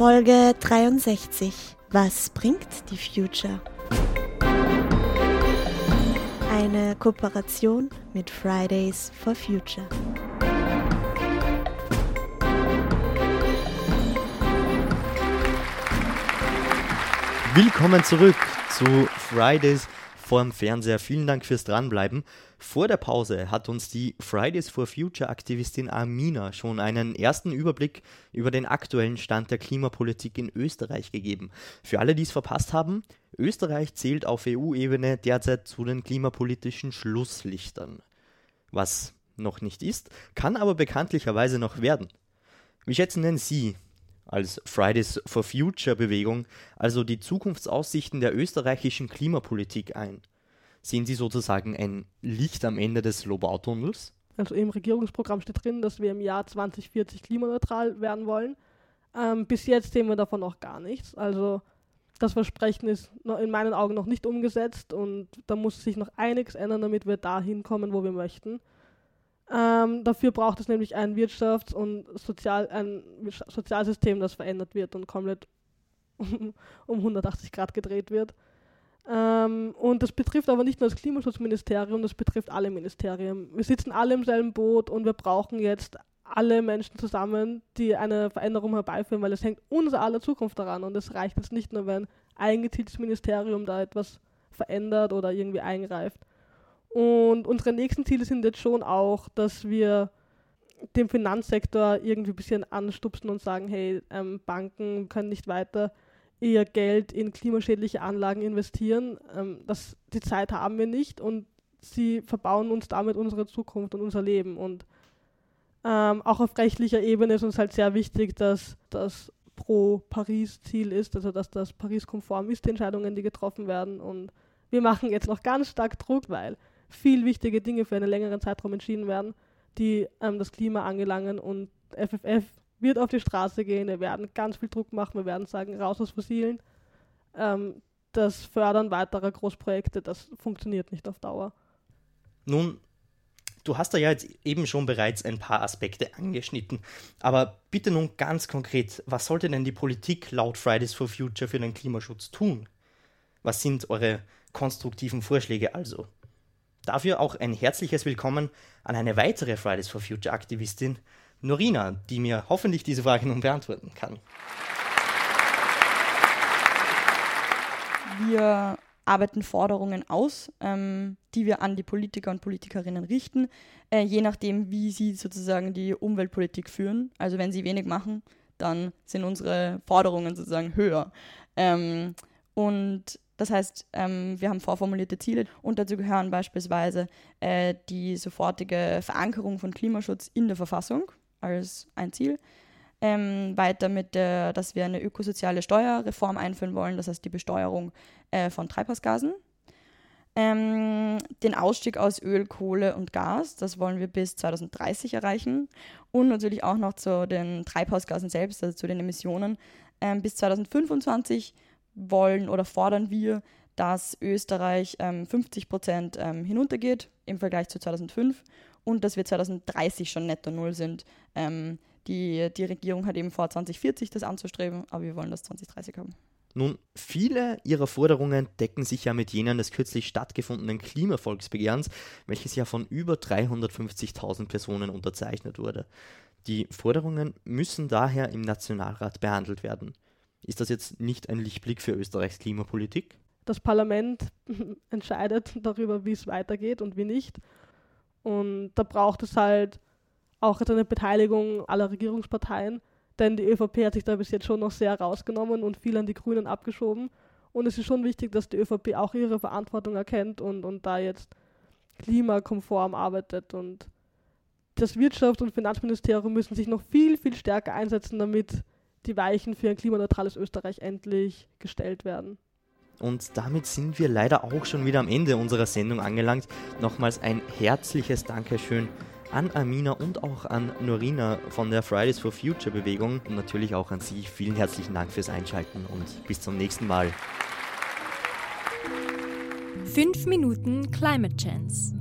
Folge 63. Was bringt die Future? Eine Kooperation mit Fridays for Future. Willkommen zurück zu Fridays vorm Fernseher. Vielen Dank fürs Dranbleiben. Vor der Pause hat uns die Fridays for Future Aktivistin Amina schon einen ersten Überblick über den aktuellen Stand der Klimapolitik in Österreich gegeben. Für alle, die es verpasst haben, Österreich zählt auf EU-Ebene derzeit zu den klimapolitischen Schlusslichtern. Was noch nicht ist, kann aber bekanntlicherweise noch werden. Wie schätzen denn Sie als Fridays for Future Bewegung also die Zukunftsaussichten der österreichischen Klimapolitik ein? Sehen Sie sozusagen ein Licht am Ende des Lobautunnels? Also im Regierungsprogramm steht drin, dass wir im Jahr 2040 klimaneutral werden wollen. Ähm, bis jetzt sehen wir davon noch gar nichts. Also das Versprechen ist in meinen Augen noch nicht umgesetzt und da muss sich noch einiges ändern, damit wir dahin kommen, wo wir möchten. Ähm, dafür braucht es nämlich ein Wirtschafts- und Sozial ein Sozialsystem, das verändert wird und komplett um, um 180 Grad gedreht wird. Ähm, und das betrifft aber nicht nur das Klimaschutzministerium, das betrifft alle Ministerien. Wir sitzen alle im selben Boot und wir brauchen jetzt alle Menschen zusammen, die eine Veränderung herbeiführen, weil es hängt unser aller Zukunft daran und es reicht jetzt nicht nur, wenn ein gezieltes Ministerium da etwas verändert oder irgendwie eingreift. Und unsere nächsten Ziele sind jetzt schon auch, dass wir den Finanzsektor irgendwie ein bisschen anstupsen und sagen, hey, ähm, Banken können nicht weiter ihr Geld in klimaschädliche Anlagen investieren. Ähm, das, die Zeit haben wir nicht und sie verbauen uns damit unsere Zukunft und unser Leben. Und ähm, auch auf rechtlicher Ebene ist uns halt sehr wichtig, dass das Pro-Paris-Ziel ist, also dass das Paris-konform ist, die Entscheidungen, die getroffen werden. Und wir machen jetzt noch ganz stark Druck, weil viel wichtige Dinge für einen längeren Zeitraum entschieden werden, die ähm, das Klima angelangen und FFF wird auf die Straße gehen, wir werden ganz viel Druck machen, wir werden sagen, raus aus Fossilen. Ähm, das Fördern weiterer Großprojekte, das funktioniert nicht auf Dauer. Nun, du hast da ja jetzt eben schon bereits ein paar Aspekte angeschnitten, aber bitte nun ganz konkret, was sollte denn die Politik laut Fridays for Future für den Klimaschutz tun? Was sind eure konstruktiven Vorschläge also? Dafür auch ein herzliches Willkommen an eine weitere Fridays for Future Aktivistin, Norina, die mir hoffentlich diese Frage nun beantworten kann. Wir arbeiten Forderungen aus, ähm, die wir an die Politiker und Politikerinnen richten, äh, je nachdem, wie sie sozusagen die Umweltpolitik führen. Also wenn sie wenig machen, dann sind unsere Forderungen sozusagen höher. Ähm, und das heißt, ähm, wir haben vorformulierte Ziele und dazu gehören beispielsweise äh, die sofortige Verankerung von Klimaschutz in der Verfassung als ein Ziel. Ähm, weiter mit, der, dass wir eine ökosoziale Steuerreform einführen wollen, das heißt die Besteuerung äh, von Treibhausgasen. Ähm, den Ausstieg aus Öl, Kohle und Gas, das wollen wir bis 2030 erreichen. Und natürlich auch noch zu den Treibhausgasen selbst, also zu den Emissionen. Ähm, bis 2025 wollen oder fordern wir, dass Österreich ähm, 50 Prozent ähm, hinuntergeht im Vergleich zu 2005 und dass wir 2030 schon netto null sind. Ähm, die, die Regierung hat eben vor, 2040 das anzustreben, aber wir wollen das 2030 haben. Nun, viele ihrer Forderungen decken sich ja mit jenen des kürzlich stattgefundenen Klimavolksbegehrens, welches ja von über 350.000 Personen unterzeichnet wurde. Die Forderungen müssen daher im Nationalrat behandelt werden. Ist das jetzt nicht ein Lichtblick für Österreichs Klimapolitik? Das Parlament entscheidet darüber, wie es weitergeht und wie nicht. Und da braucht es halt auch eine Beteiligung aller Regierungsparteien, denn die ÖVP hat sich da bis jetzt schon noch sehr rausgenommen und viel an die Grünen abgeschoben. Und es ist schon wichtig, dass die ÖVP auch ihre Verantwortung erkennt und, und da jetzt klimakonform arbeitet. Und das Wirtschafts- und Finanzministerium müssen sich noch viel, viel stärker einsetzen, damit die Weichen für ein klimaneutrales Österreich endlich gestellt werden. Und damit sind wir leider auch schon wieder am Ende unserer Sendung angelangt. Nochmals ein herzliches Dankeschön an Amina und auch an Norina von der Fridays for Future Bewegung und natürlich auch an Sie. Vielen herzlichen Dank fürs Einschalten und bis zum nächsten Mal. 5 Minuten Climate Chance.